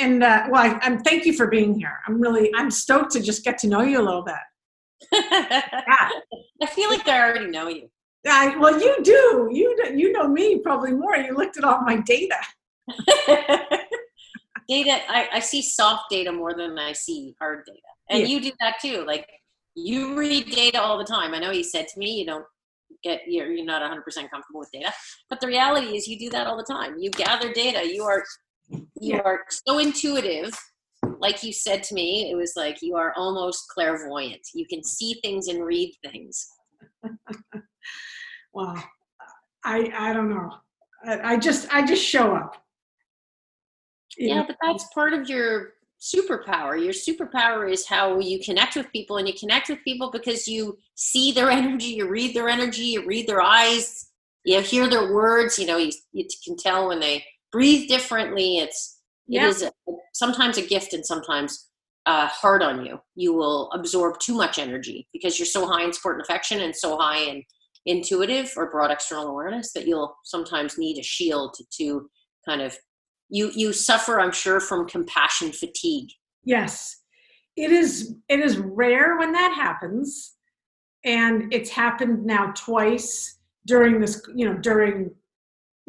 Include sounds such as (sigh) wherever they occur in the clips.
and uh, well, I, I'm thank you for being here. I'm really I'm stoked to just get to know you a little bit. (laughs) yeah. I feel like I already know you. I, well, you do. You you know me probably more. You looked at all my data. (laughs) data. I, I see soft data more than I see hard data, and yeah. you do that too. Like you read data all the time. I know you said to me you don't get you're, you're not 100% comfortable with data, but the reality is you do that all the time. You gather data. You are you yeah. are so intuitive like you said to me, it was like you are almost clairvoyant. You can see things and read things. (laughs) well, I I don't know. I, I just I just show up. Yeah, but that's part of your superpower. Your superpower is how you connect with people, and you connect with people because you see their (laughs) energy, you read their energy, you read their eyes, you hear their words. You know, you, you can tell when they breathe differently. It's yeah. it is a, sometimes a gift and sometimes uh, hard on you. You will absorb too much energy because you're so high in support and affection and so high in intuitive or broad external awareness that you'll sometimes need a shield to, to kind of you you suffer i'm sure from compassion fatigue yes it is it is rare when that happens and it's happened now twice during this you know during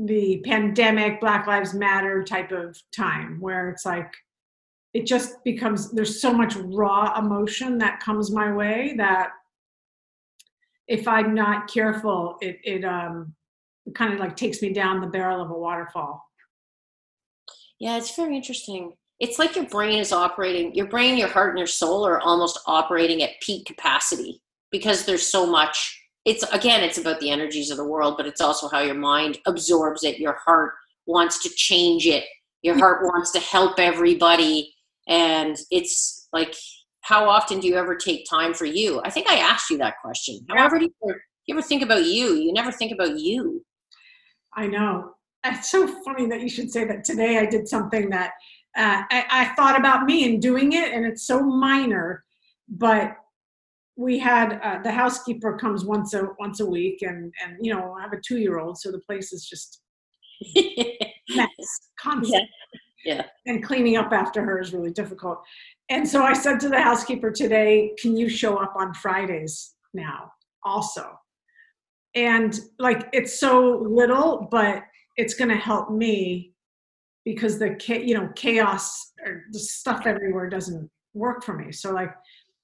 the pandemic black lives matter type of time where it's like it just becomes there's so much raw emotion that comes my way that if i'm not careful it it um it kind of like takes me down the barrel of a waterfall. Yeah it's very interesting. It's like your brain is operating your brain your heart and your soul are almost operating at peak capacity because there's so much it's again it's about the energies of the world but it's also how your mind absorbs it. Your heart wants to change it. Your heart wants to help everybody. And it's like how often do you ever take time for you? I think i asked you that question. However do you, ever, do you ever think about you? You never think about you. I know. It's so funny that you should say that. Today i did something that uh, I, I thought about me and doing it and it's so minor but we had uh, the housekeeper comes once a once a week and and you know i have a two year old so the place is just (laughs) mess constant yeah. yeah. And cleaning up after her is really difficult. And so i said to the housekeeper today can you show up on fridays now also? And like it's so little but it's going to help me because the you know chaos or the stuff everywhere doesn't work for me. So like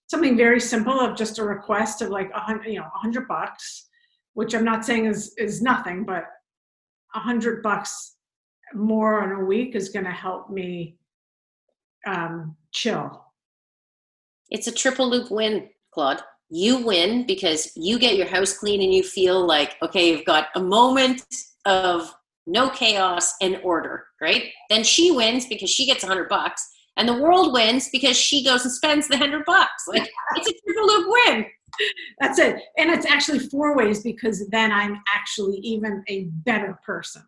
something very simple of just a request of like a hundred, you know, a hundred bucks, which I'm not saying is is nothing, but a hundred bucks more in a week is going to help me um, chill. It's a triple loop win, Claude. You win because you get your house clean and you feel like, okay, you've got a moment of no chaos and order, right? Then she wins because she gets a hundred bucks and the world wins because she goes and spends the hundred bucks. Like it's a triple loop win. That's it. And it's actually four ways because then I'm actually even a better person.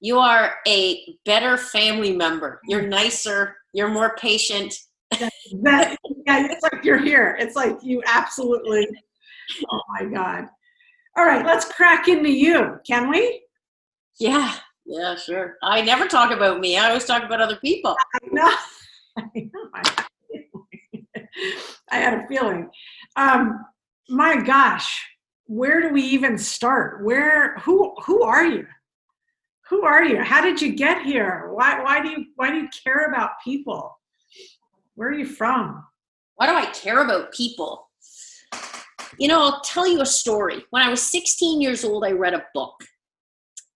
You are a better family member. You're nicer. You're more patient. that, that, yeah, it's like you're here. It's like you absolutely. Oh my God. All right, let's crack into you. Can we? Yeah. Yeah, sure. I never talk about me. I always talk about other people. (laughs) I know. (laughs) I had a feeling. Um, my gosh, where do we even start? Where who who are you? Who are you? How did you get here? Why why do you why do you care about people? Where are you from? Why do I care about people? You know, I'll tell you a story. When I was 16 years old, I read a book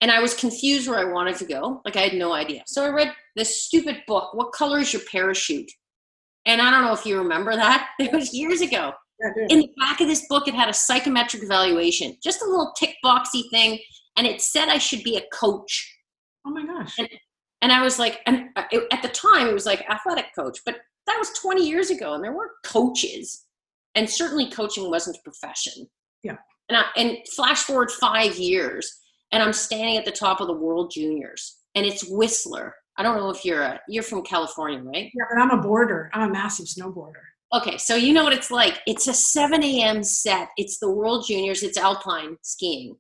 and I was confused where I wanted to go. Like I had no idea. So I read this stupid book, What Color is Your Parachute? And I don't know if you remember that. (laughs) It was years ago. In the back of this book, it had a psychometric evaluation, just a little tick boxy thing. And it said I should be a coach. Oh my gosh. And, and I was like, and uh, it, at the time, it was like athletic coach, but that was 20 years ago and there weren't coaches. And certainly coaching wasn't a profession. Yeah. And, I, and flash forward five years and I'm standing at the top of the World Juniors, and it's Whistler. I don't know if you're a, you're from California, right? Yeah, but I'm a boarder. I'm a massive snowboarder. Okay, so you know what it's like. It's a 7 a.m. set. It's the World Juniors. It's alpine skiing,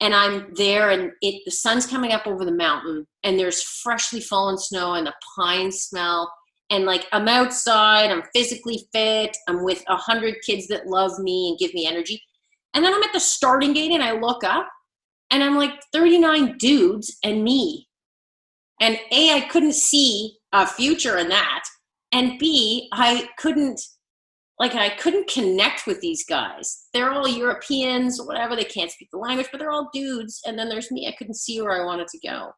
and I'm there, and it the sun's coming up over the mountain, and there's freshly fallen snow and the pine smell, and like I'm outside, I'm physically fit, I'm with a hundred kids that love me and give me energy, and then I'm at the starting gate, and I look up, and I'm like 39 dudes and me, and a I couldn't see a future in that, and b I couldn't like I couldn't connect with these guys. They're all Europeans, whatever. They can't speak the language, but they're all dudes. And then there's me. I couldn't see where I wanted to go.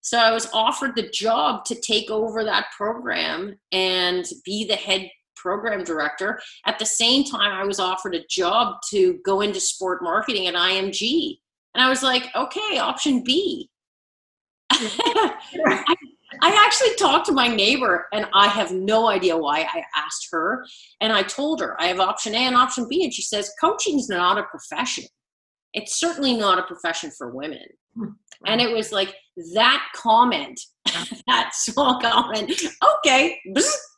So I was offered the job to take over that program and be the head program director. At the same time, I was offered a job to go into sport marketing at IMG. And I was like, okay, option B. (laughs) (laughs) I, I actually talked to my neighbor and I have no idea why I asked her. And I told her I have option A and option B. And she says, coaching is not a profession. It's certainly not a profession for women. Hmm. And it was like that comment, (laughs) that small comment, okay,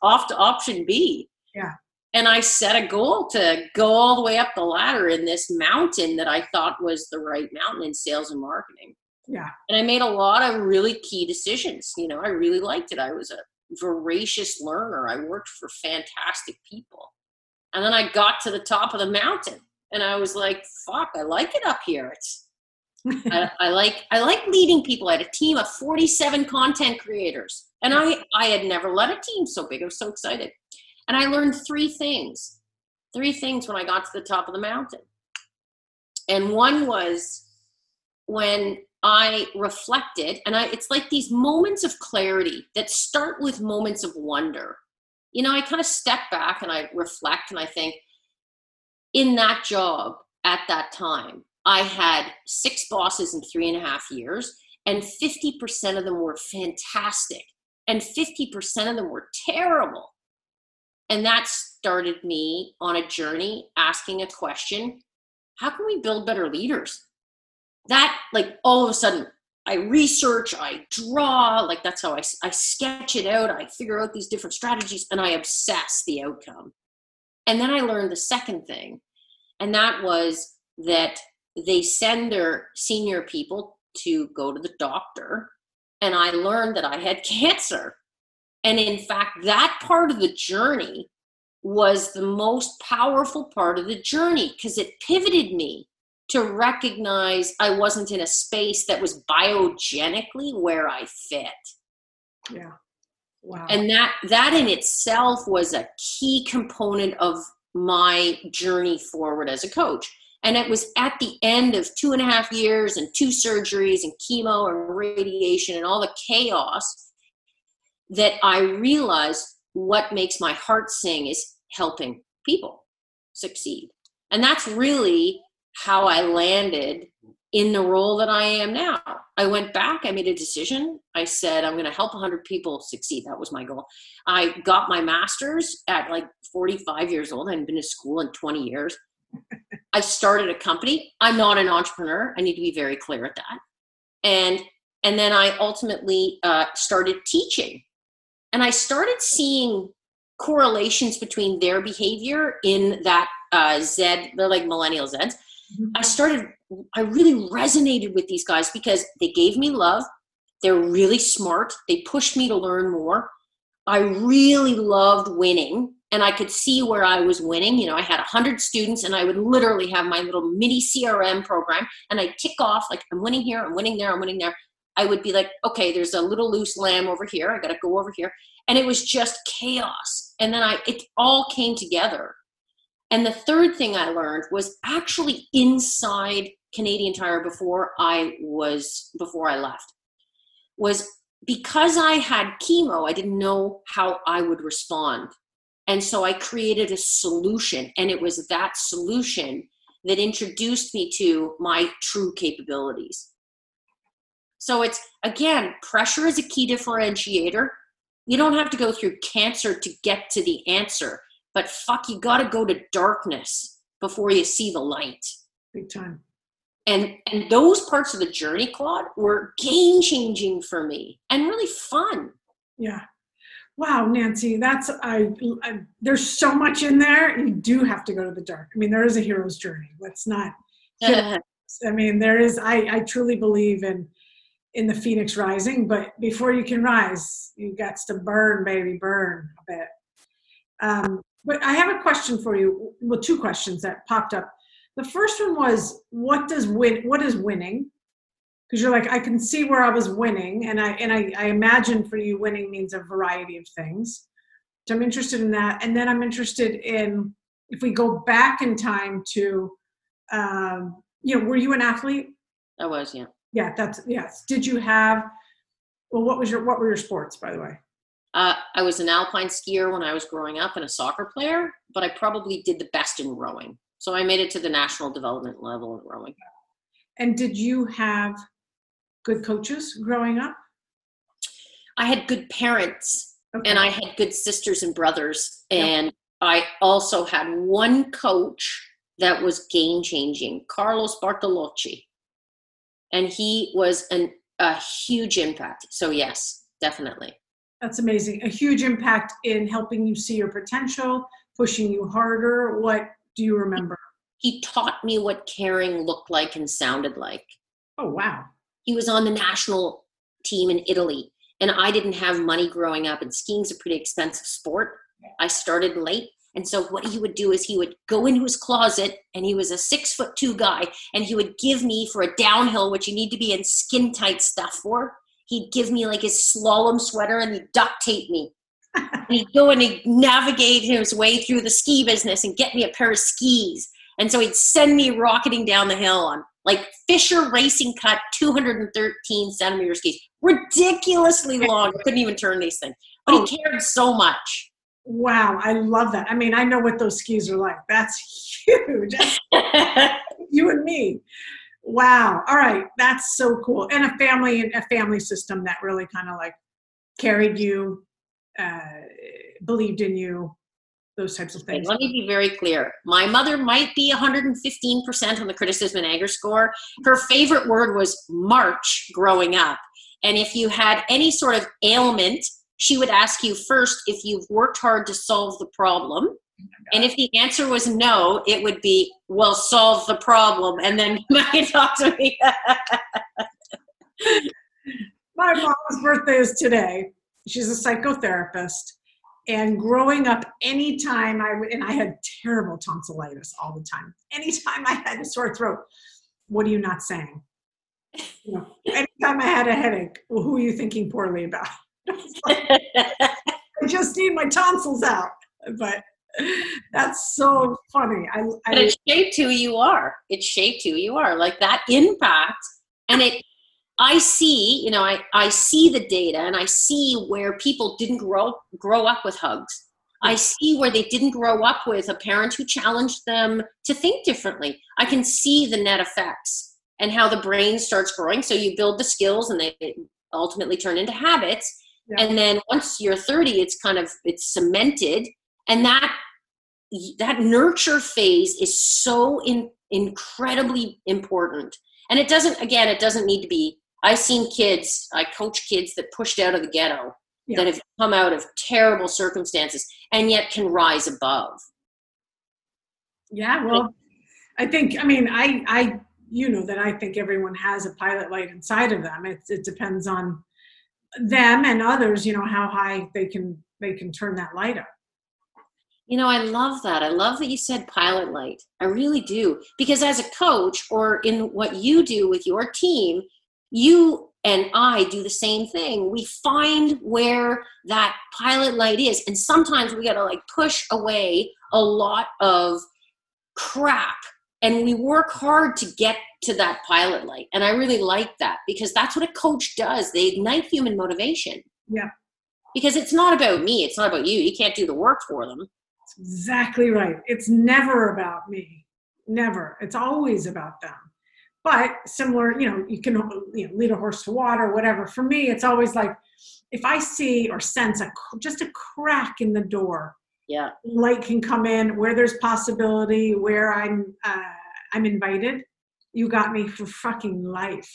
off to option B. Yeah. And I set a goal to go all the way up the ladder in this mountain that I thought was the right mountain in sales and marketing. Yeah. And I made a lot of really key decisions. You know, I really liked it. I was a voracious learner. I worked for fantastic people. And then I got to the top of the mountain and I was like, fuck, I like it up here. It's I, (laughs) I, like I like leading people. I had a team of 47 content creators. And I, I had never led a team so big. I was so excited. And I learned three things. Three things when I got to the top of the mountain. And one was when I reflected, and I, it's like these moments of clarity that start with moments of wonder. You know, I kind of step back and I reflect and I think, in that job at that time, I had six bosses in three and a half years, and 50% of them were fantastic, and 50% of them were terrible. And that started me on a journey asking a question how can we build better leaders? that like all of a sudden I research, I draw, like that's how I, I sketch it out. I figure out these different strategies and I obsess the outcome. And then I learned the second thing, and that was that they send their senior people to go to the doctor. And I learned that I had (laughs) cancer. And in fact, that part of the journey was the most powerful part of the journey because it pivoted me to recognize I wasn't in a space that was biogenically where I fit. Yeah. Wow. And that that in itself was a key component of my journey forward as a coach. And it was at the end of two and a half years and two surgeries and chemo and radiation and all the chaos that I realize what makes my heart sing is helping people succeed. And that's really how I landed in the role that I am now. I went back, I made a decision. I said, I'm going to help 100 people succeed. That was my goal. I got my master's at like 45 years old. I hadn't been to school in 20 years. I started a company. I'm not an entrepreneur. I need to be very clear at that. And and then I ultimately uh, started teaching, and I started seeing correlations between their behavior in that uh, Z. They're like millennial Zs I started, I really resonated with these guys because they gave me love. They're really smart. They pushed me to learn more. I really loved winning and I could see where I was winning. You know, I had 100 students and I would literally have my little mini CRM program and I'd tick off like, I'm winning here, I'm winning there, I'm winning there. I would be like, okay, there's a little loose lamb over here. I got to go over here. And it was just chaos. And then I, it all came together. And the third thing I learned was actually inside Canadian Tire before I was before I left was because I had chemo, I didn't know how I would respond. And so I created a solution and it was that solution that introduced me to my true capabilities. So it's again, pressure is a key differentiator. You don't have to go through cancer to get to the answer but fuck, you got to go to darkness before you see the light. Big time. And and those parts of the journey, Claude, were game changing for me and really fun. Yeah. Wow, Nancy, that's I, I, There's so much in there. You do have to go to the dark. I mean, there is a hero's journey. Let's not. (laughs) I mean, there is. I I truly believe in in the phoenix rising, but before you can rise, you got to burn, baby, burn a bit. Um, but I have a question for you. Well, two questions that popped up. The first one was, what does win? What is winning? Because you're like, I can see where I was winning, and I and I, I imagine for you, winning means a variety of things. So I'm interested in that, and then I'm interested in if we go back in time to, um, you know, were you an athlete? I was, yeah. Yeah, that's yes. Did you have? Well, what was your what were your sports, by the way? Uh, I was an alpine skier when I was growing up and a soccer player, but I probably did the best in rowing. So I made it to the national development level in rowing. And did you have good coaches growing up? I had good parents okay. and I had good sisters and brothers. And yep. I also had one coach that was game changing, Carlos Bartolocci. And he was an, a huge impact. So, yes, definitely. That's amazing. A huge impact in helping you see your potential, pushing you harder. What do you remember? He taught me what caring looked like and sounded like. Oh, wow. He was on the national team in Italy, and I didn't have money growing up, and skiing's a pretty expensive sport. I started late. And so what he would do is he would go into his closet and he was a six foot two guy and he would give me for a downhill, which you need to be in skin tight stuff for he'd give me like his slalom sweater and he'd duct tape me. and (laughs) he'd go and he'd navigate his way through the ski business and get me a pair of skis. And so he'd send me rocketing down the hill on like Fischer Racing Cut 213 centimeter skis. Ridiculously long. I couldn't even turn these things. But he oh. cared so much. Wow, I love that. I mean, I know what those skis are like. That's huge. (laughs) (laughs) you and me. Wow. All right. That's so cool. And a family and a family system that really kind of like carried you, uh, believed in you, those types of things. Let me be very clear. My mother might be 115% on the criticism and anger score. Her favorite word was March growing up. And if you had any sort of ailment, she would ask you first if you've worked hard to solve the problem oh and if the answer was no, it would be, well, solve the problem. And then you (laughs) might talk to me. (laughs) My mom's birthday is today. She's a psychotherapist. And growing up, anytime I, and I had terrible tonsillitis all the time. Anytime I had a sore throat, what are you not saying? You know, anytime I had a headache, well, who are you thinking poorly about? I just need my tonsils out. But that's so funny. I, I, but it shaped who you are. It shaped who you are. Like that impact, and it. I see, you know, I, I see the data and I see where people didn't grow grow up with hugs. I see where they didn't grow up with a parent who challenged them to think differently. I can see the net effects and how the brain starts growing. So you build the skills and they ultimately turn into habits. Yeah. And then once you're 30, it's kind of it's cemented. And that that nurture phase is so in, incredibly important. And it doesn't again it doesn't need to be. I've seen kids i coach kids that pushed out of the ghetto yeah. that have come out of terrible circumstances and yet can rise above. Yeah well i think i mean i i you know that i think everyone has a pilot light inside of them. It, it depends on them and others you know how high they can they can turn that light up you know, I love that. I love that you said pilot light. I really do. Because as a coach, or in what you do with your team, you and I do the same thing. We find where that pilot light is. And sometimes we got to like push away a lot of crap. And we work hard to get to that pilot light. And I really like that because that's what a coach does. They ignite human motivation. Yeah. Because it's not about me, it's not about you. You can't do the work for them exactly right. It's never about me. Never. It's always about them. But similar, you know, you can you know, lead a horse to water, whatever. For me, it's always like if I see or sense a just a crack in the door, yeah, light can come in where there's possibility, where I'm uh, I'm invited. You got me for fucking life.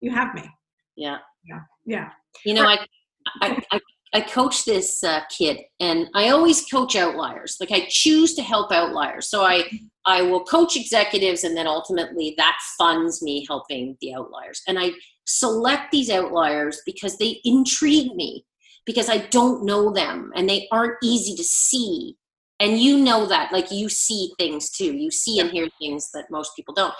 You have me. Yeah. Yeah. Yeah. You know, I, I, I I coach this uh, kid, and I always coach outliers. Like I choose to help outliers. So I I will coach executives, and then ultimately that funds me helping the outliers. And I select these outliers because they intrigue me because I don't know them and they aren't easy to see. And you know that, like you see things too. You see and hear things that most people don't.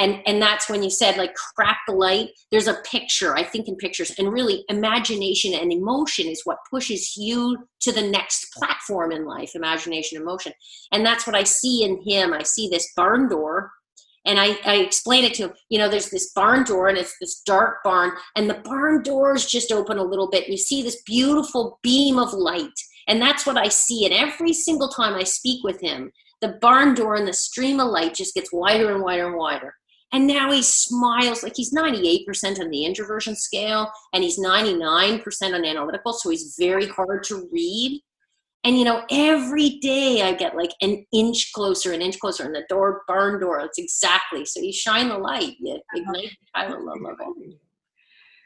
And and that's when you said like crack the light. There's a picture i think in pictures. And really imagination and emotion is what pushes you to the next platform in life imagination emotion. And that's what i see in him. I see this barn door and I, I explain it to him you know there's this barn door and it's this dark barn and the barn doors just open a little bit and you see this beautiful beam of light and that's what i see and every single time i speak with him the barn door and the stream of light just gets wider and wider and wider and now he smiles like he's 98% on the introversion scale and he's 99% on analytical. So he's very hard to read. And you know, every day I get like an inch closer, an inch closer, and the door, barn door. It's exactly so. You shine the light, you ignite the (laughs) pilot love level.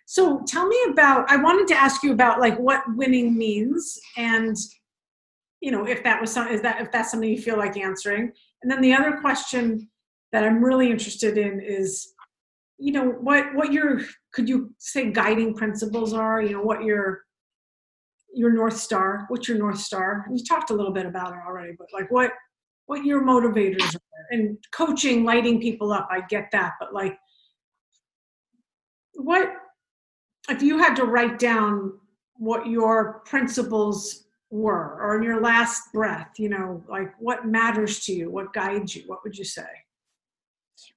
So tell me about. I wanted to ask you about like what winning means, and you know, if that was some, is that if that's something you feel like answering. And then the other question that I'm really interested in is, you know, what what your could you say guiding principles are? You know, what your your north star? What's your north star? You talked a little bit about it already, but like what what your motivators are and coaching, lighting people up. I get that, but like, what if you had to write down what your principles were or in your last breath you know like what matters to you what guides you what would you say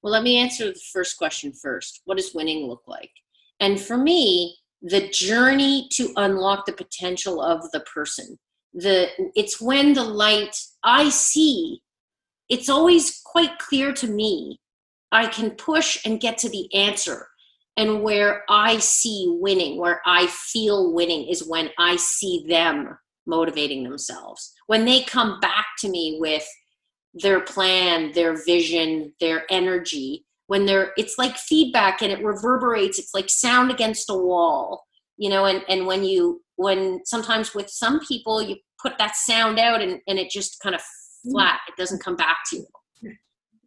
well, let me answer the first question first. What does winning look like? And for me, the journey to unlock the potential of the person. The it's when the light I see, it's always quite clear to me. I can push and get to the answer. And where I see winning, where I feel winning is when I see them motivating themselves. When they come back to me with their plan, their vision, their energy. When they're, it's like feedback and it reverberates. It's like sound against a wall, you know. And and when you, when sometimes with some people, you put that sound out and and it just kind of mm. flat. It doesn't come back to you.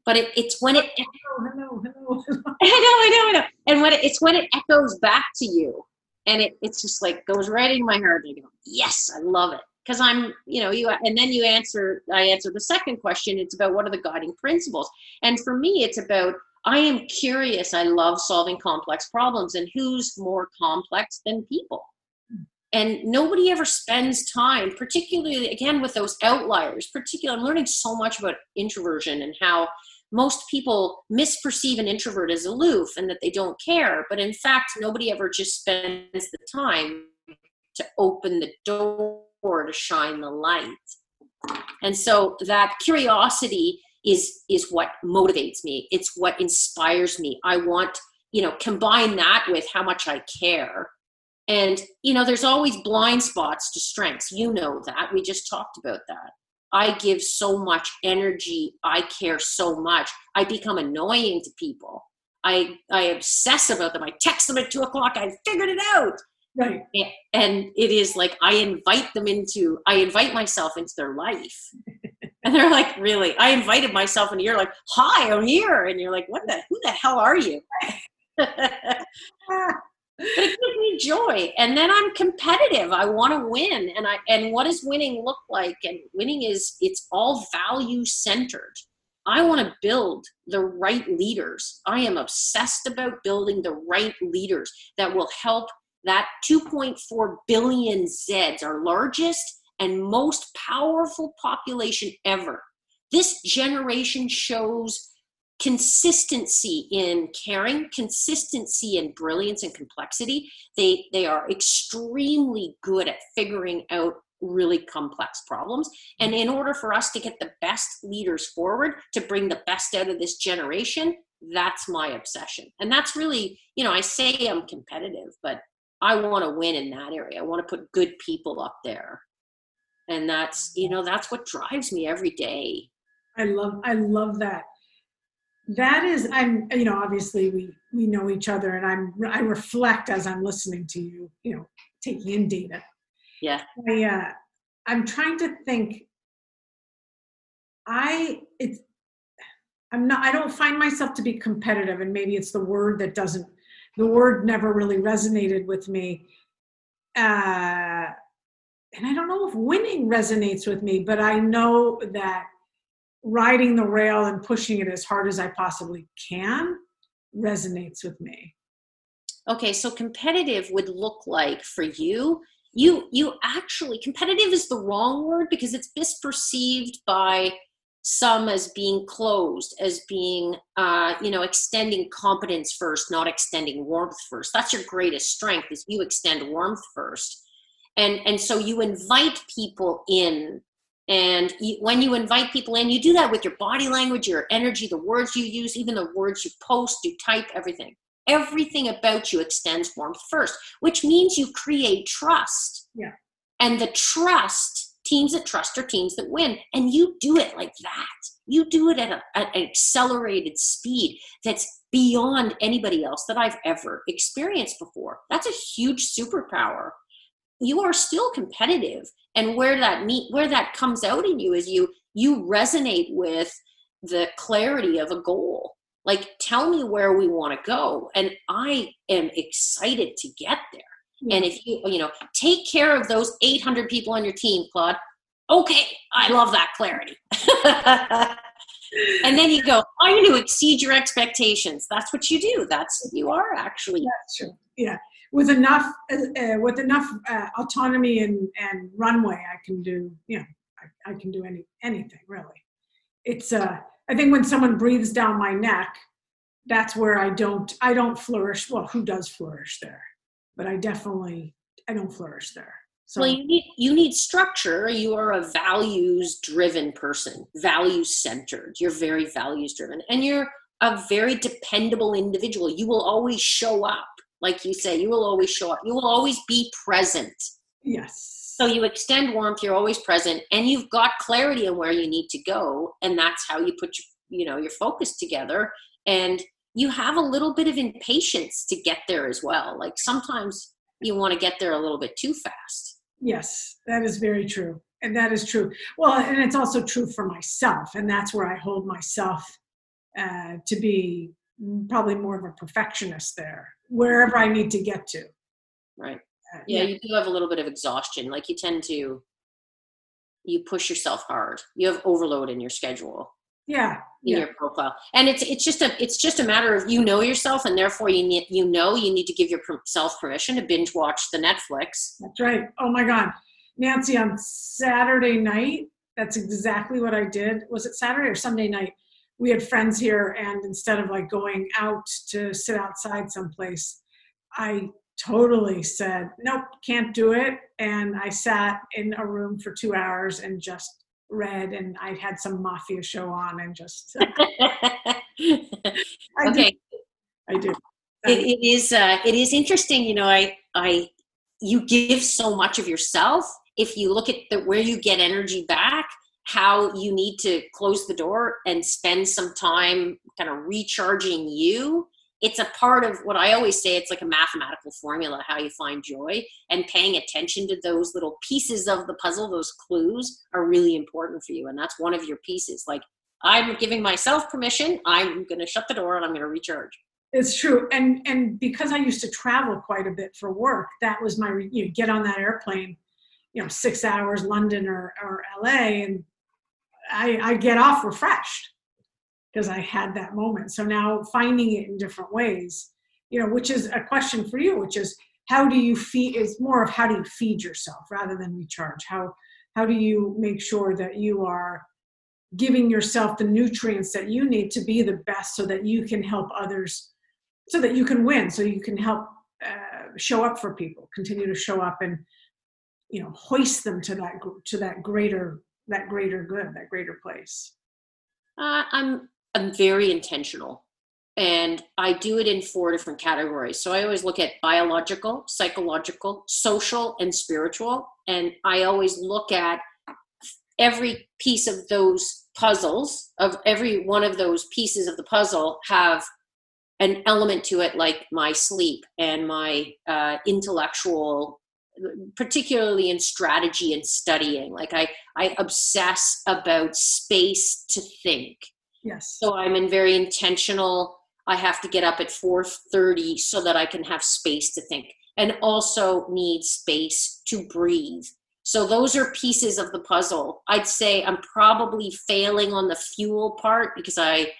But it, it's when it. Hello, hello, hello. (laughs) I know, I know, I know. And when it, it's when it echoes back to you, and it, it's just like goes right in my heart. I go, yes, I love it because i'm you know you and then you answer i answer the second question it's about what are the guiding principles and for me it's about i am curious. I love solving complex problems and who's more complex than people? And nobody ever spends time particularly again with those outliers. Particularly i'm learning so much about introversion and how most people misperceive an introvert as aloof and that they don't care. But in fact nobody ever just spends the time to open the door to shine the light. And so that curiosity is is what motivates me. It's what inspires me. I want, you know, combine that with how much I care. And you know, there's always blind spots to strengths. You know that. We just talked about that. I give so much energy. I care so much. I become annoying to people. I I obsess about them. I text them at two o'clock. I figured it out. Right. And it is like I invite them into, I invite myself into their life. (laughs) and they're like, really? I invited myself and you're like, hi, I'm here. And you're like, what the, who the hell are you? but it gives me joy. And then I'm competitive. I want to win. And I, and what does winning look like? And winning is, it's all value centered. I want to build the right leaders. I am obsessed about building the right leaders that will help that 2.4 billion Zeds, our largest and most powerful population ever. This generation shows consistency in caring, consistency in brilliance and complexity. They, they are extremely good at figuring out really complex problems. And in order for us to get the best leaders forward, to bring the best out of this generation, that's my obsession. And that's really, you know, I say I'm competitive, but I want to win in that area. I want to put good people up there. And that's, you know, that's what drives me every day. I love I love that. That is I'm you know, obviously we we know each other and I'm I reflect as I'm listening to you, you know, taking in data. Yeah. I, uh, I'm trying to think. I it's I'm not I don't find myself to be competitive and maybe it's the word that doesn't the word never really resonated with me. Uh and I don't know if winning resonates with me, but I know that riding the rail and pushing it as hard as I possibly can resonates with me. Okay, so competitive would look like for you you you actually competitive is the wrong word because it's misperceived by some as being closed as being uh, you know extending competence first not extending warmth first that's your greatest strength is you extend warmth first and and so you invite people in and you, when you invite people in you do that with your body language your energy the words you use even the words you post you type everything everything about you extends warmth first which means you create trust yeah and the trust teams that trust are teams that win. And you do it like that. You do it at, a, at an accelerated speed that's beyond anybody else that I've ever experienced before. That's a huge superpower. You are still competitive, and where that meet where that comes out in you is you you resonate with the clarity of a goal. Like, tell me where we want to go, and I am excited to get there. Hmm. And if you, you know, take care of those 800 people on your team, Claude, okay, I love that clarity. (laughs) and then you go, I'm going to exceed your expectations. That's what you do. That's what you are actually. That's true. Yeah. With enough, uh, uh, with enough uh, autonomy and, and runway, I can do, you know, I, I can do any, anything really. It's, uh, I think when someone breathes down my neck, that's where I don't, I don't flourish. Well, who does flourish there? but I definitely I don't flourish there. So well, you need you need structure. You are a values driven person, values centered. You're very values driven, and you're a very dependable individual. You will always show up, like you say. You will always show up. You will always be present. Yes. So you extend warmth. You're always present, and you've got clarity on where you need to go, and that's how you put your, you know your focus together. And you have a little bit of impatience to get there as well. Like sometimes you want to get there a little bit too fast. Yes, that is very true. And that is true. Well, and it's also true for myself. And that's where I hold myself uh, to be probably more of a perfectionist there, wherever I need to get to. Right. Uh, yeah, yeah, you do have a little bit of exhaustion. Like you tend to, you push yourself hard. You have overload in your schedule yeah in yeah. your profile and it's it's just a it's just a matter of you know yourself and therefore you need you know you need to give yourself permission to binge watch the netflix that's right oh my god nancy on saturday night that's exactly what i did was it saturday or sunday night we had friends here and instead of like going out to sit outside someplace i totally said nope can't do it and i sat in a room for two hours and just read and I had some mafia show on and just (laughs) I okay. Did. I did. It, it is uh, it is interesting, you know, I I you give so much of yourself. If you look at the where you get energy back, how you need to close the door and spend some time kind of recharging you. It's a part of what I always say it's like a mathematical formula how you find joy. And paying attention to those little pieces of the puzzle those clues are really important for you and that's one of your pieces. Like I'm giving myself permission I'm going to shut the door and I'm going to recharge. It's true and and because I used to travel quite a bit for work that was my you know, get on that airplane you know 6 hours London or or LA and I I get off refreshed because I had that moment. So now finding it in different ways, you know, which is a question for you, which is how do you feed is more of how do you feed yourself rather than recharge? How how do you make sure that you are giving yourself the nutrients that you need to be the best so that you can help others so that you can win so you can help uh, show up for people continue to show up and you know hoist them to that to that greater that greater good that greater place uh, i'm I'm very intentional and I do it in four different categories. So I always look at biological, psychological, social, and spiritual. And I always look at every piece of those puzzles, of every one of those pieces of the puzzle, have an element to it like my sleep and my uh, intellectual particularly in strategy and studying. Like I, I obsess about space to think. Yes. So I'm in very intentional. I have to get up at 4:30 so that I can have space to think, and also need space to breathe. So those are pieces of the puzzle. I'd say I'm probably failing on the fuel part because I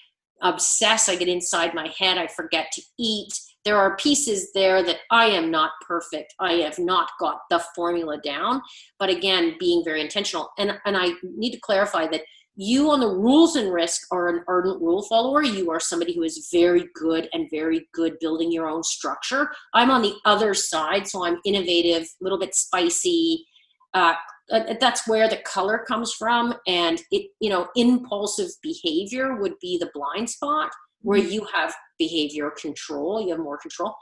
obsess. I get inside my head. I forget to eat there are pieces there that I am not perfect. I have not got the formula down. But again, being very intentional. And, and I need to clarify that you on the rules and risk are an ardent rule follower. You are somebody who is very good and very good building your own structure. I'm on the other side, so I'm innovative, a little bit spicy. Uh, uh that's where the color comes from, and it you know impulsive behavior would be the blind spot where mm-hmm. you have behavior control you have more control.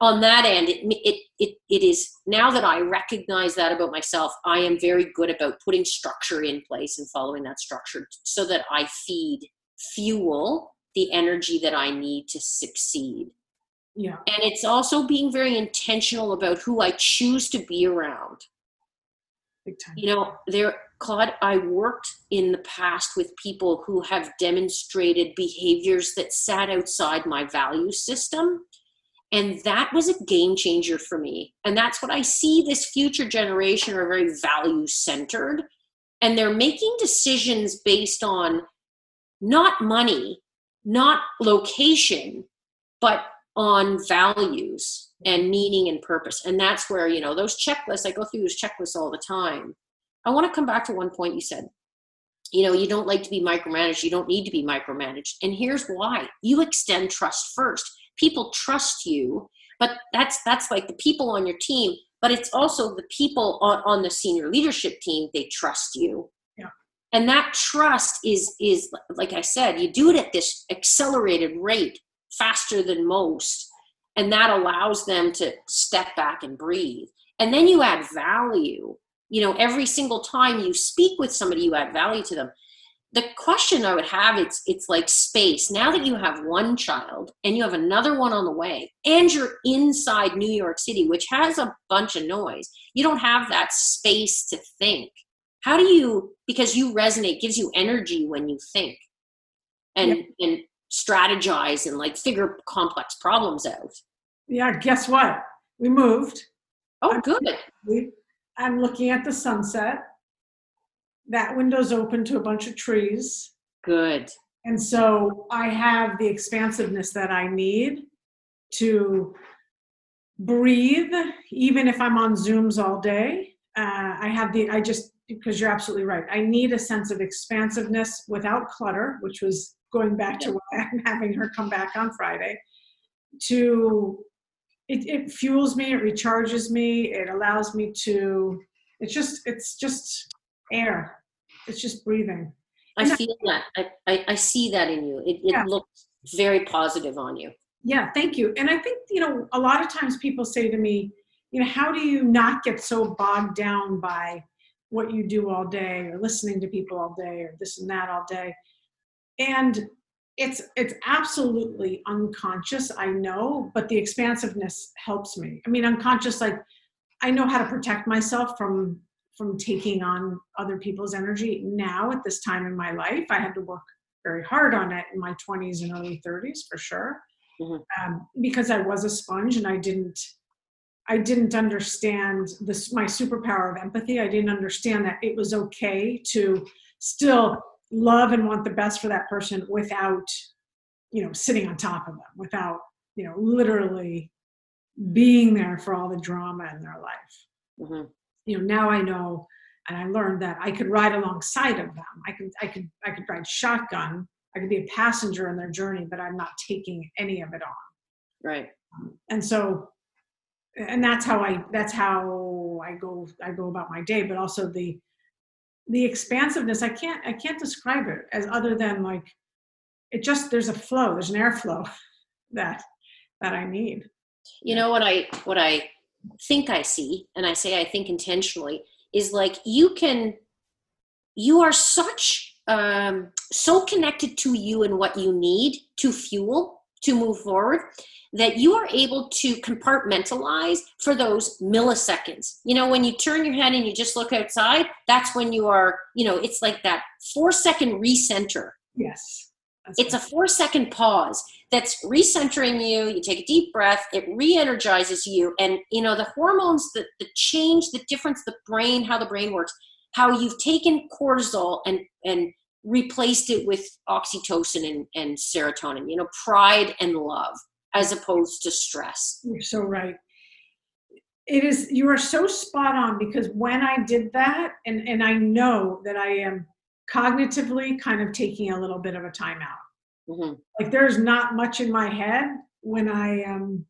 On that end it, it it it is now that i recognize that about myself i am very good about putting structure in place and following that structure so that i feed fuel the energy that i need to succeed. Yeah. And it's also being very intentional about who i choose to be around. Big time. you know there Claude, I worked in the past with people who have demonstrated behaviors that sat outside my value system. And that was a game changer for me. And that's what I see this future generation are very value centered. And they're making decisions based on not money, not location, but on values and meaning and purpose. And that's where, you know, those checklists, I go through those checklists all the time I want to come back to one point you said. You know, you don't like to be micromanaged. You don't need to be micromanaged. And here's why you extend trust first. People trust you, but that's that's like the people on your team, but it's also the people on, on the senior leadership team, they trust you. Yeah. And that trust is is like I said, you do it at this accelerated rate, faster than most. And that allows them to step back and breathe. And then you add value you know every single time you speak with somebody you add value to them. The question i would have it's it's like space. Now that you have one child and you have another one on the way and you're inside new york city which has a bunch of noise you don't have that space to think. How do you because you resonate gives you energy when you think and yeah. and strategize and like figure complex problems out. Yeah guess what? We moved. Oh good I'm looking at the sunset. That window's open to a bunch of trees. Good. And so I have the expansiveness that I need to breathe, even if I'm on Zooms all day. Uh, I have the, I just, because you're absolutely right. I need a sense of expansiveness without clutter, which was going back to why I'm having her come back on Friday, to it, it fuels me it recharges me it allows me to it's just it's just air. It's just breathing. I and feel that. I, I, I see that in you. It, it yeah. looks very positive on you. Yeah thank you. And i think you know a lot of times people say to me you know how do you not get so bogged down by what you do all day or listening to people all day or this and that all day? And it's it's absolutely unconscious i know but the expansiveness helps me. I mean unconscious like i know how to protect myself from from taking on other people's energy. Now at this time in my life i had to work very hard on it in my 20s and early 30s for sure. Mm-hmm. um, because i was a sponge and i didn't i didn't understand this my superpower of empathy. I didn't understand that it was okay to still love and want the best for that person without you know sitting on top of them without you know literally being there for all the drama in their life. Mm-hmm. you know now i know and i learned that i could ride alongside of them. I could i could i could ride shotgun. I could be a passenger in their journey but i'm not taking any of it on. Right. And so and that's how i that's how i go i go about my day but also the the expansiveness i can't i can't describe it as other than like it just there's a flow there's an airflow (laughs) that that i need. You know what i what i think i see and i say i think intentionally is like you can you are such um so connected to you and what you need to fuel to move forward that you are able to compartmentalize for those milliseconds. You know, when you turn your head and you just look outside, that's when you are, you know, it's like that four second recenter. Yes. It's right. a four second pause that's recentering you. You take a deep breath, it re energizes you. And, you know, the hormones, the, the change, the difference, the brain, how the brain works, how you've taken cortisol and, and replaced it with oxytocin and, and serotonin, you know, pride and love as opposed to stress. You're so right. It is, you are so spot on because when I did that, and, and I know that I am cognitively kind of taking a little bit of a timeout. Mm-hmm. Like there's not much in my head when I am, um,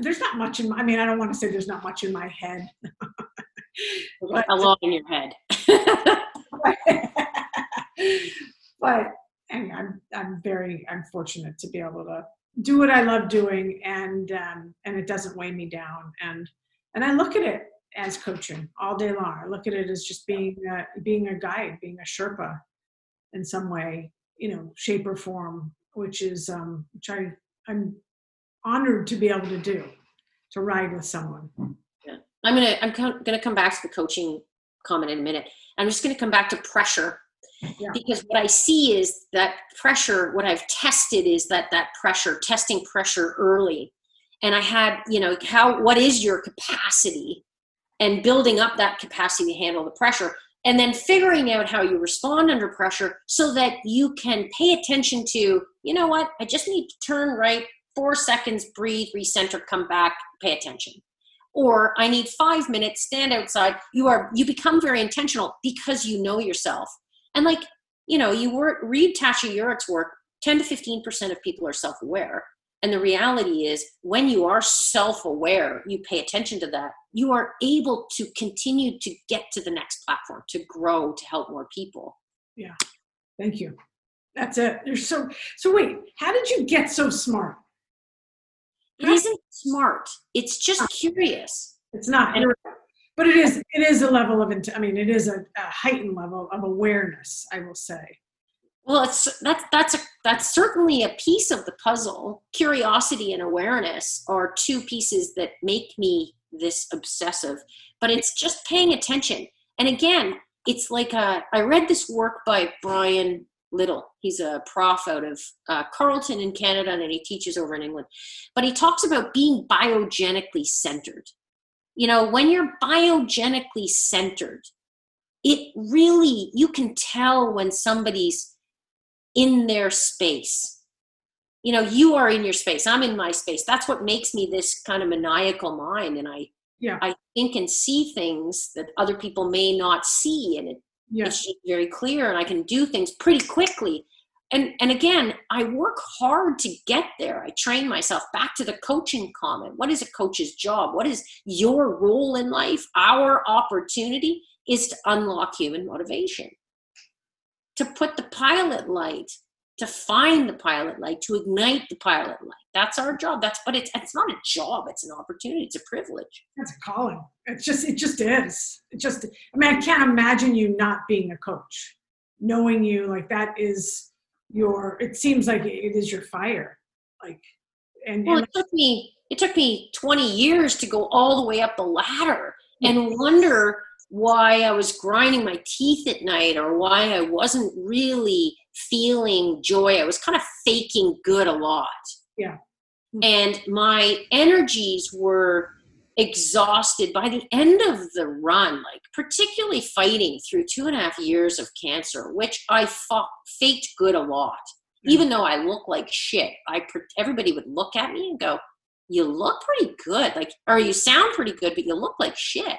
there's not much in my, I mean, I don't want to say there's not much in my head. (laughs) but, a lot in your head. (laughs) (laughs) but and I'm I'm very I'm fortunate to be able to do what I love doing, and um, and it doesn't weigh me down. And and I look at it as coaching all day long. I look at it as just being a, being a guide, being a Sherpa in some way, you know, shape or form, which is um, which I I'm honored to be able to do, to ride with someone. Yeah. I'm gonna I'm gonna come back to the coaching comment in a minute. I'm just gonna come back to pressure yeah. because what i see is that pressure what i've tested is that that pressure testing pressure early. And i had you know how what is your capacity? And building up that capacity to handle the pressure. And then figuring out how you respond under pressure so that you can pay attention to you know what? I just need to turn right four seconds breathe recenter come back pay attention. Or i need five minutes stand outside. You are you become very intentional because you know yourself and like, you know, you work, read Tasha Eurich's work, 10 to 15% of people are self aware. And the reality is, when you are self aware, you pay attention to that, you are able to continue to get to the next platform, to grow, to help more people. Yeah. Thank you. That's it. You're so, so wait, how did you get so smart? It isn't smart. It's just curious. It's not. And, but it is it is a level of i mean it is a, a, heightened level of awareness i will say. Well it's that's that's a that's certainly a piece of the puzzle. Curiosity and awareness are two pieces that make me this obsessive but it's just paying attention. And again it's like a, I read this work by brian little. He's a prof out of uh, carleton in canada and he teaches over in england. But he talks about being biogenically centered you know when you're biogenically centered it really you can tell when somebody's in their space. You know you are in your space i'm in my space. That's what makes me this kind of maniacal mind and i yeah. I think and see things that other people may not see and it, yeah. it's very clear and i can do things pretty quickly and and again i work hard to get there. I train myself back to the coaching comment. What is a coach's job? What is your role in life? Our opportunity is to unlock human motivation to put the pilot light to find the pilot light to ignite the pilot light. That's our job. That's but it's it's not a job. It's an opportunity. It's a privilege. It's a calling. It's just it just is. It just i mean i can't imagine you not being a coach knowing you like that is your it seems like it is your fire like and, well, it took me it took me 20 years to go all the way up the ladder and wonder why I was grinding my teeth at night or why I wasn't really feeling joy. I was kind of faking good a lot. Yeah. Hmm. And my energies were exhausted by the end of the run, like particularly fighting through two and a half years of cancer, which I fought, faked good a lot. Mm-hmm. Even though I look like shit, I everybody would look at me and go, "You look pretty good, like, or you sound pretty good, but you look like shit."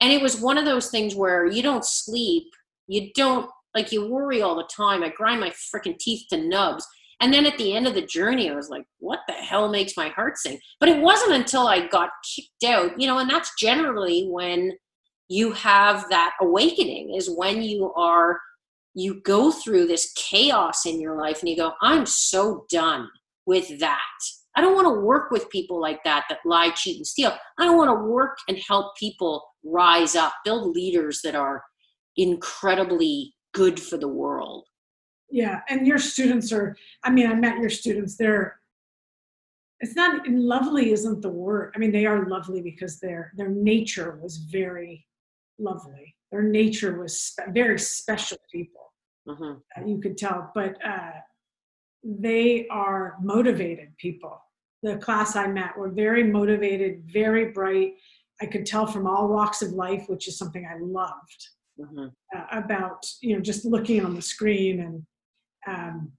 And it was one of those things where you don't sleep, you don't like, you worry all the time. I grind my freaking teeth to nubs and then at the end of the journey, I was like, what the hell makes my heart sing? But it wasn't until I got kicked out, you know, and that's generally when you have that awakening, is when you are, you go through this chaos in your life and you go, I'm so done with that. I don't want to work with people like that that lie, cheat, and steal. I want to work and help people rise up, build leaders that are incredibly good for the world Yeah, and your students are. I mean, I met your students. They're. It's not lovely, isn't the word. I mean, they are lovely because their their nature was very lovely. Their nature was spe- very special people. Mm-hmm. you could tell, but uh, they are motivated people. The class I met were very motivated, very bright. I could tell from all walks of life, which is something I loved mm-hmm. uh, about you know just looking on the screen and. Um,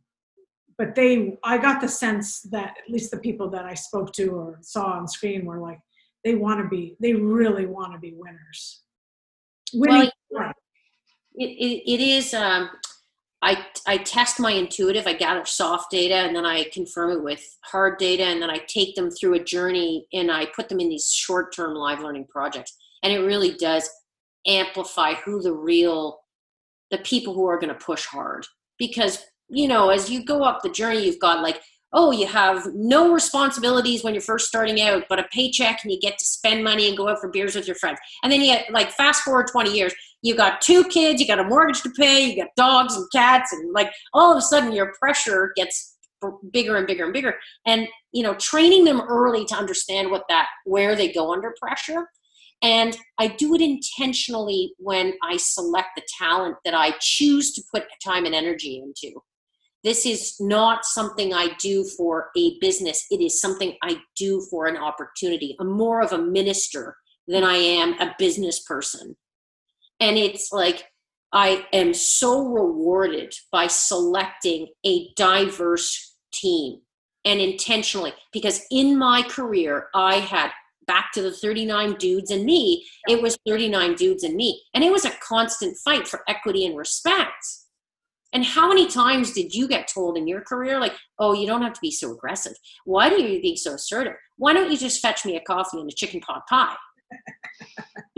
but they, I got the sense that at least the people that I spoke to or saw on screen were like, they want to be, they really want to be winners. Winning, well, it, it, it is. Um, I, I test my intuitive, I gather soft data, and then I confirm it with hard data, and then I take them through a journey and I put them in these short term live learning projects. And it really does amplify who the real, the people who are going to push hard. Because, you know, as you go up the journey, you've got like, oh, you have no responsibilities when you're first starting out, but a paycheck and you get to spend money and go out for beers with your friends. And then you like fast forward 20 years, you got two kids, you got a mortgage to pay, you got dogs and cats, and like all of a sudden your pressure gets bigger and bigger and bigger. And you know, training them early to understand what that where they go under pressure. And I do it intentionally when I select the talent that I choose to put time and energy into. This is not something I do for a business. It is something I do for an opportunity. I'm more of a minister than I am a business person. And it's like, I am so rewarded by selecting a diverse team and intentionally because in my career, I had back to the 39 dudes and me, it was 39 dudes and me. And it was a constant fight for equity and respect. And how many times did you get told in your career, like, oh, you don't have to be so aggressive? Why do you be so assertive? Why don't you just fetch me a coffee and a chicken pot pie? (laughs)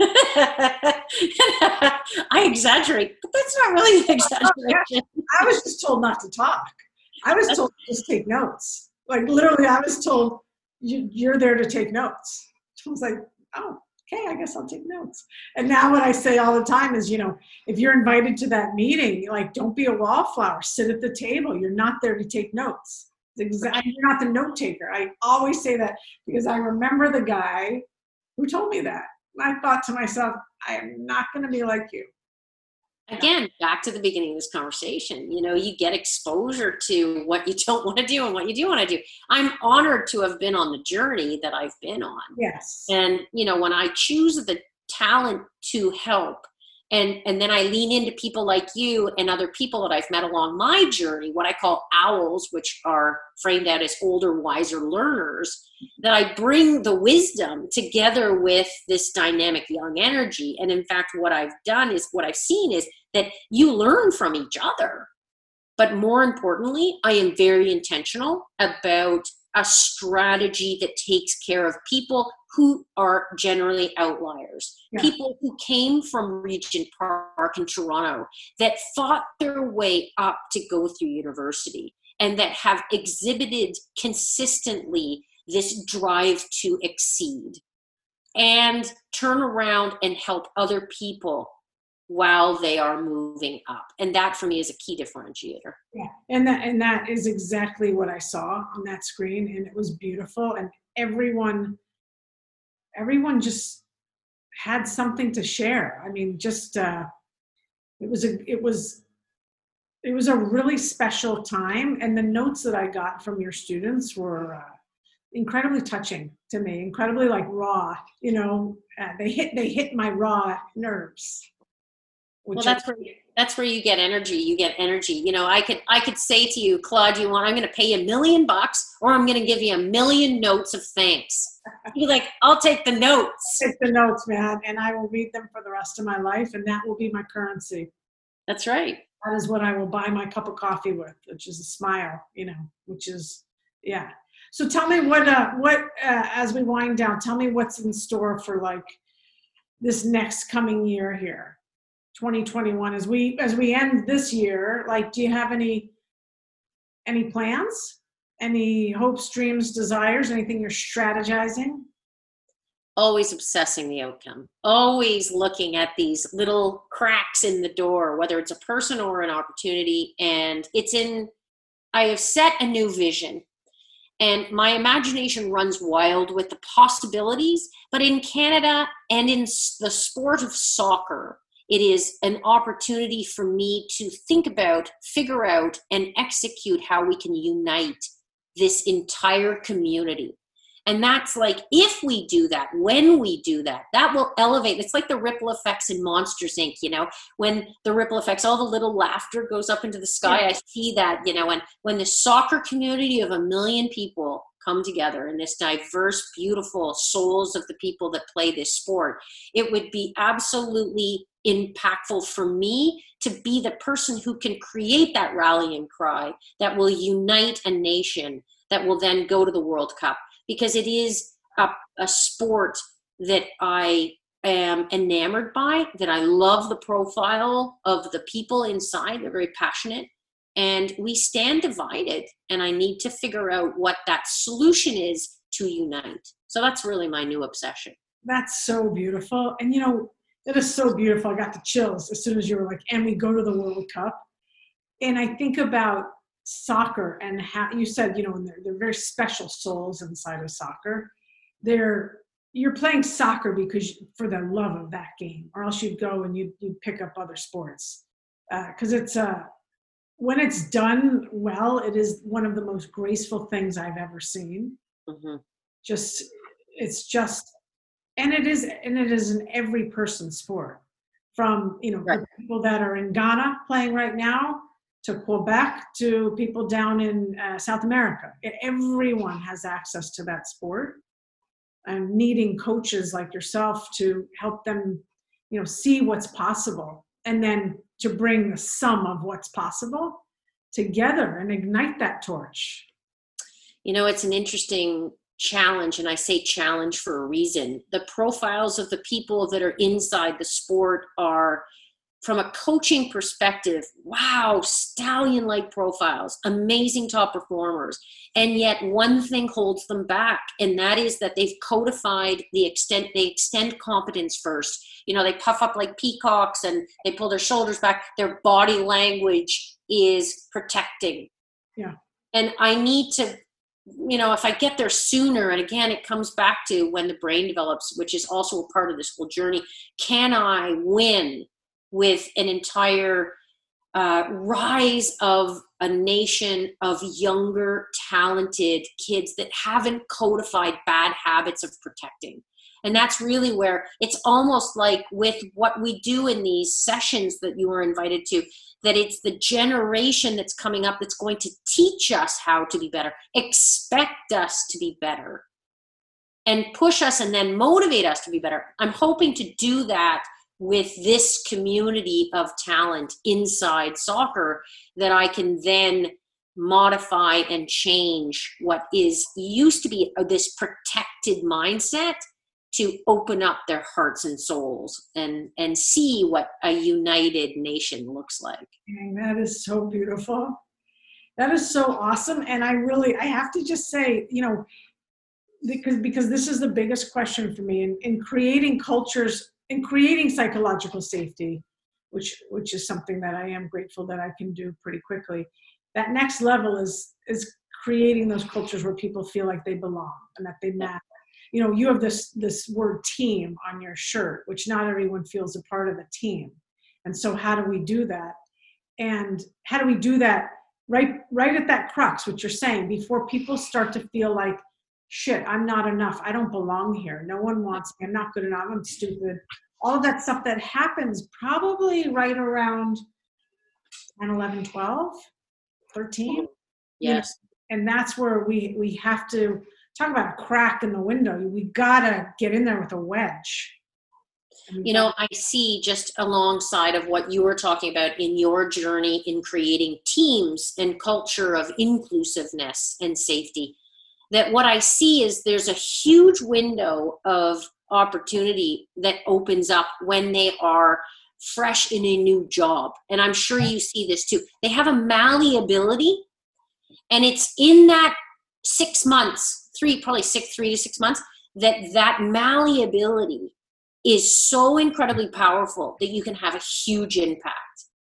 I exaggerate, but that's not really an exaggeration. (laughs) I was just told not to talk. I was told to just take notes. Like literally, I was told you, are there to take notes. I was like, oh, okay, I guess I'll take notes. And now what I say all the time is, you know, if you're invited to that meeting, like don't be a wallflower. Sit at the table. You're not there to take notes. Exactly, you're not the note taker. I always say that because I remember the guy who told me that. And I thought to myself, I am not going to be like you. Again, back to the beginning of this conversation, you know, you get exposure to what you (laughs) don't want to do and what you do want to do. I'm honored to have been on the journey that I've been on. Yes. And, you know, when I choose the talent to help and and then i lean into people like you and other people that i've met along my journey what i call owls which are framed out as older wiser learners that i bring the wisdom together with this dynamic young energy. And in fact what i've done is what i've seen is that you learn from each other. But more importantly i am very intentional about a strategy that takes care of people who are generally outliers. Yeah. People who came from Regent Park in Toronto that fought their way up to go through university and that have exhibited consistently this drive to exceed and turn around and help other people while they are moving up. And that for me is a key differentiator. Yeah and that and that is exactly what i saw on that screen and it was beautiful and everyone everyone just had something to share. I mean just uh it was a it was it was a really special time and the notes that i got from your students were uh, incredibly touching to me incredibly like raw you know uh, they hit they hit my raw nerves well, that's where that's where you get energy. You get energy. You know, I could I could say to you, Claude, you want I'm going to pay you a million bucks, or I'm going to give you a million notes of thanks. (laughs) You're like, I'll take the notes. Take the notes, man, and I will read them for the rest of my life, and that will be my currency. That's right. That is what I will buy my cup of coffee with, which is a smile. You know, which is yeah. So tell me what uh, what uh, as we wind down, tell me what's in store for like this next coming year here 2021 as we as we end this year like do you have any any plans any hopes dreams desires anything you're strategizing always obsessing the outcome, always looking at these little cracks in the door, whether it's a person or an opportunity. And it's in, I have set a new vision. And my imagination runs wild with the possibilities. But in Canada and in the sport of soccer, it is an opportunity for me to think about, figure out, and execute how we can unite this entire community and that's like, if we do that, when we do that, that will elevate. It's like the ripple effects in Monsters Inc., you know, when the ripple effects, all the little laughter goes up into the sky. I see that, you know, and when the soccer community of a million people come together in this diverse, beautiful souls of the people that play this sport, it would be absolutely impactful for me to be the person who can create that rallying cry that will unite a nation that will then go to the World Cup because it is a, a sport that I am enamored by, that I love the profile of the people inside. They're very passionate. And we stand divided, and I need to figure out what that solution is to unite. So that's really my new obsession. That's so beautiful. And you know, that is so beautiful. I got the chills as soon as you were like, and we go to the World Cup. And I think about soccer and how you said you know they're, they're very special souls inside of soccer they're you're playing soccer because for the love of that game or else you'd go and you'd, you'd pick up other sports because uh, it's uh when it's done well it is one of the most graceful things i've ever seen mm-hmm. just it's just and it is and it is an every person sport from you know right. people that are in ghana playing right now to Quebec to people down in uh, South America. Everyone has access to that sport and needing coaches like yourself to help them, you know, see what's possible and then to bring the sum of what's possible together and ignite that torch. You know, it's an interesting challenge and I say challenge for a reason. The profiles of the people that are inside the sport are from a coaching perspective, wow, stallion like profiles, amazing top performers. And yet one thing holds them back, and that is that they've codified the extent, they extend competence first. You know, they puff up like peacocks and they pull their shoulders back. Their body language is protecting. Yeah. And I need to, you know, if I get there sooner, and again, it comes back to when the brain develops, which is also a part of this whole journey. Can I win? with an entire uh, rise of a nation of younger, talented kids that haven't codified bad habits of protecting. And that's really where it's almost like with what we do in these sessions that you were invited to, that it's the generation that's coming up that's going to teach us how to be better, expect us to be better, and push us and then motivate us to be better. I'm hoping to do that with this community of talent inside soccer that I can then modify and change what is used to be this protected mindset to open up their hearts and souls and and see what a united nation looks like and that is so beautiful that is so awesome and i really i have to just say you know because because this is the biggest question for me in, in creating cultures in creating psychological safety, which which is something that I am grateful that I can do pretty quickly. That next level is is creating those cultures where people feel like they belong and that they matter. You know, you have this this word team on your shirt, which not everyone feels a part of a team. And so how do we do that? And how do we do that right right at that crux, what you're saying, before people start to feel like shit, I'm not enough. I don't belong here. No one wants me. I'm not good enough. I'm stupid. All of that stuff that happens probably right around 10, 11, 12, 13. Yes. And that's where we, we have to talk about a crack in the window. We gotta get in there with a wedge. You know, I see just alongside of what you were talking about in your journey in creating teams and culture of inclusiveness and safety that what I see is there's a huge window of opportunity that opens up when they are fresh in a new job. And I'm sure you see this too. They have a malleability, and it's in that six months, three, probably six, three to six months, that that malleability is so incredibly powerful that you can have a huge impact.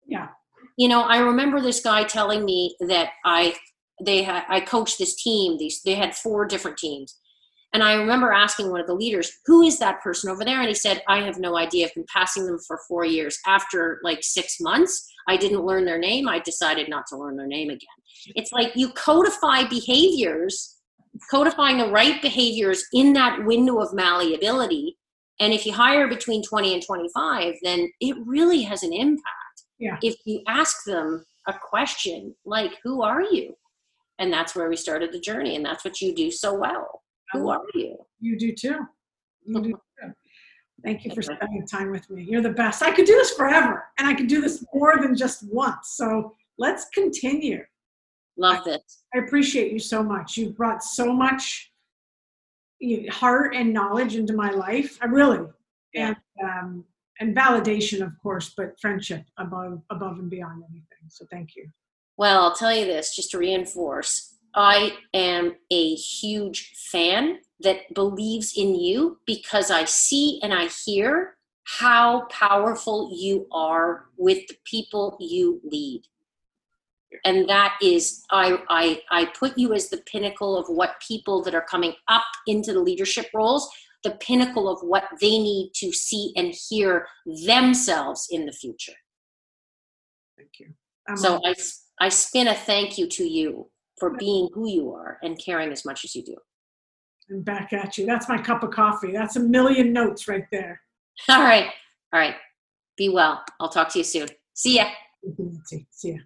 Yeah. You know, I remember this guy telling me that I they had I coached this team. These they had four different teams. And I remember asking one of the leaders, who is that person over there? And he said, I have no idea. I've been passing them for four years. After like six months, I didn't learn their name. I decided not to learn their name again. It's like you codify behaviors, codifying the right behaviors in that window of malleability. And if you hire between 20 and 25, then it really has an impact. Yeah. If you ask them a question like, who are you? And that's where we started the journey. And that's what you do so well. Who oh, are you? You do too. You do (laughs) too. Thank you for spending time with me. You're the best. I could do this forever, and I could do this more than just once. So let's continue. Love this. I appreciate you so much. You've brought so much heart and knowledge into my life. I really Yeah. and um, and validation, of course, but friendship above above and beyond anything. So thank you. Well, I'll tell you this just to reinforce I am a huge fan that believes in you because I see and I hear how powerful you are with the people you lead. And that is, I, I, I put you as the pinnacle of what people that are coming up into the leadership roles, the pinnacle of what they need to see and hear themselves in the future. Thank you. I'm So I, I spin a thank you to you for being who you are and caring as much as you do. And back at you. That's my cup of coffee. That's a million notes right there. All right. All right. Be well. I'll talk to you soon. See ya. See ya.